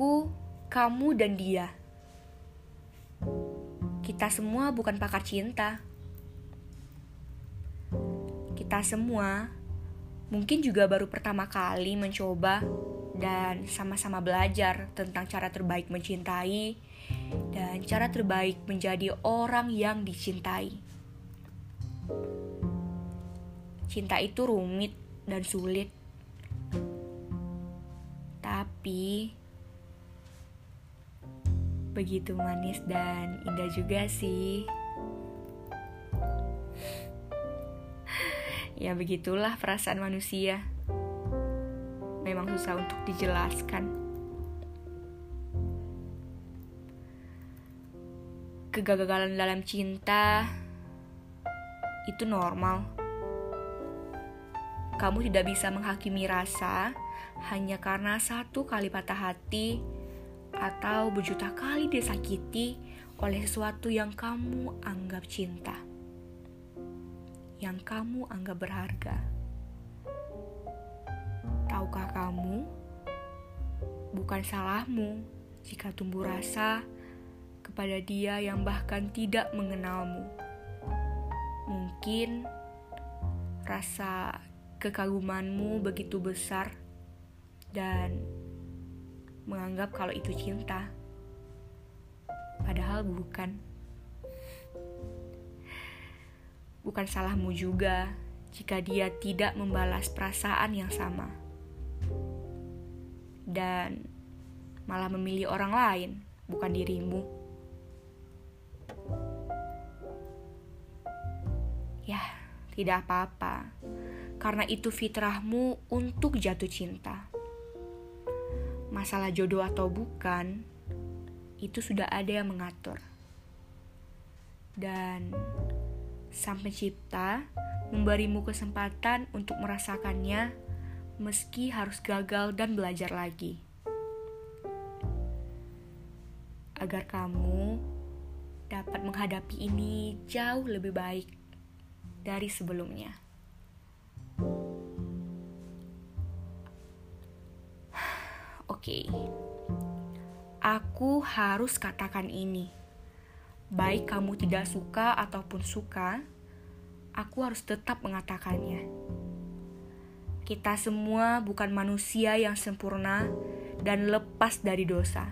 Aku, kamu, dan dia. Kita semua bukan pakar cinta. Kita semua mungkin juga baru pertama kali mencoba dan sama-sama belajar tentang cara terbaik mencintai dan cara terbaik menjadi orang yang dicintai. Cinta itu rumit dan sulit, tapi begitu manis dan indah juga sih. Ya begitulah perasaan manusia. Memang susah untuk dijelaskan. Kegagalan dalam cinta itu normal. Kamu tidak bisa menghakimi rasa hanya karena satu kali patah hati atau berjuta kali disakiti oleh sesuatu yang kamu anggap cinta yang kamu anggap berharga. Tahukah kamu, bukan salahmu jika tumbuh rasa kepada dia yang bahkan tidak mengenalmu. Mungkin rasa kekagumanmu begitu besar dan menganggap kalau itu cinta, padahal bukan. Bukan salahmu juga jika dia tidak membalas perasaan yang sama. Dan malah memilih orang lain, bukan dirimu. Ya, tidak apa-apa. Karena itu fitrahmu untuk jatuh cinta. Masalah jodoh atau bukan, itu sudah ada yang mengatur. Dan Sang Pencipta memberimu kesempatan untuk merasakannya meski harus gagal dan belajar lagi. Agar kamu dapat menghadapi ini jauh lebih baik dari sebelumnya. Oke, okay. aku harus katakan ini baik kamu tidak suka ataupun suka, aku harus tetap mengatakannya. Kita semua bukan manusia yang sempurna dan lepas dari dosa.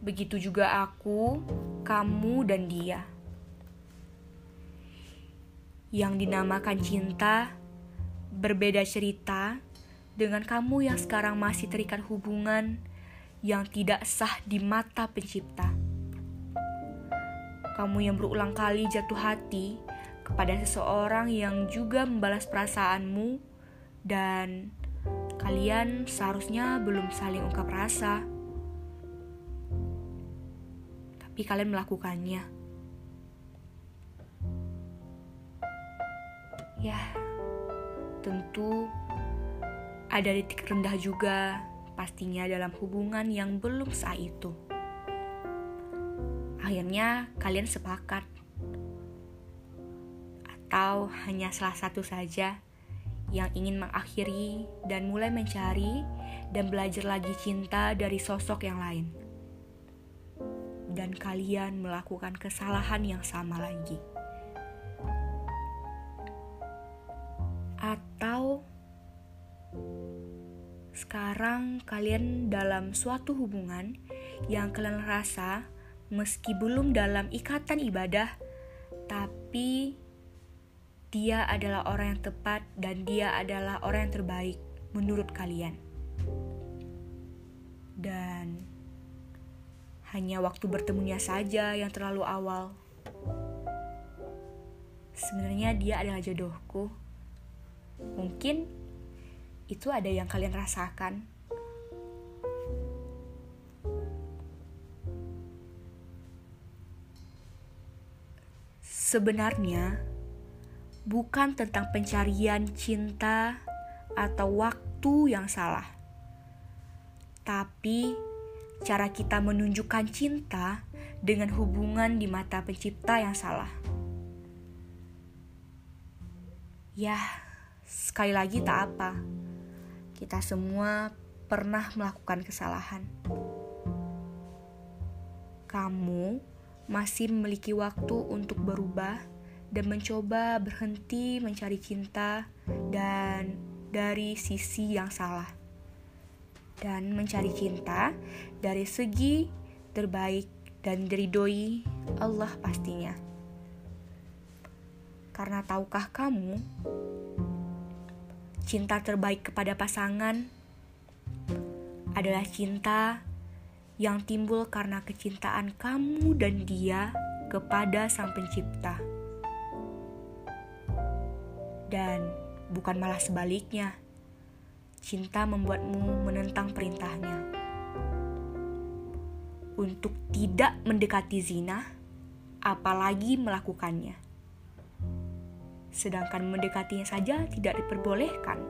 Begitu juga aku, kamu, dan dia. Yang dinamakan cinta berbeda cerita dengan kamu yang sekarang masih terikat hubungan yang tidak sah di mata Pencipta kamu yang berulang kali jatuh hati kepada seseorang yang juga membalas perasaanmu dan kalian seharusnya belum saling ungkap rasa. Tapi kalian melakukannya. Ya, tentu ada titik rendah juga pastinya dalam hubungan yang belum sah itu akhirnya kalian sepakat atau hanya salah satu saja yang ingin mengakhiri dan mulai mencari dan belajar lagi cinta dari sosok yang lain. Dan kalian melakukan kesalahan yang sama lagi. Sekarang kalian dalam suatu hubungan yang kalian rasa meski belum dalam ikatan ibadah, tapi dia adalah orang yang tepat dan dia adalah orang yang terbaik menurut kalian. Dan hanya waktu bertemunya saja yang terlalu awal. Sebenarnya dia adalah jodohku. Mungkin itu ada yang kalian rasakan sebenarnya bukan tentang pencarian cinta atau waktu yang salah, tapi cara kita menunjukkan cinta dengan hubungan di mata Pencipta yang salah. Ya, sekali lagi tak apa, kita semua pernah melakukan kesalahan. Kamu masih memiliki waktu untuk berubah dan mencoba berhenti mencari cinta dan dari sisi yang salah. Dan mencari cinta dari segi terbaik dan diridoi Allah pastinya. Karena tahukah kamu, cinta terbaik kepada pasangan adalah cinta yang timbul karena kecintaan kamu dan dia kepada Sang Pencipta. Dan bukan malah sebaliknya, cinta membuatmu menentang perintahnya. Untuk tidak mendekati zina, apalagi melakukannya. Sedangkan mendekatinya saja tidak diperbolehkan.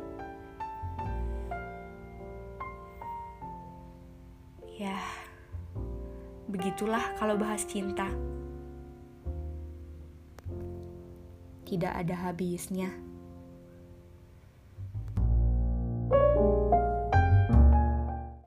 Ya, begitulah kalau bahas cinta. Tidak ada habisnya.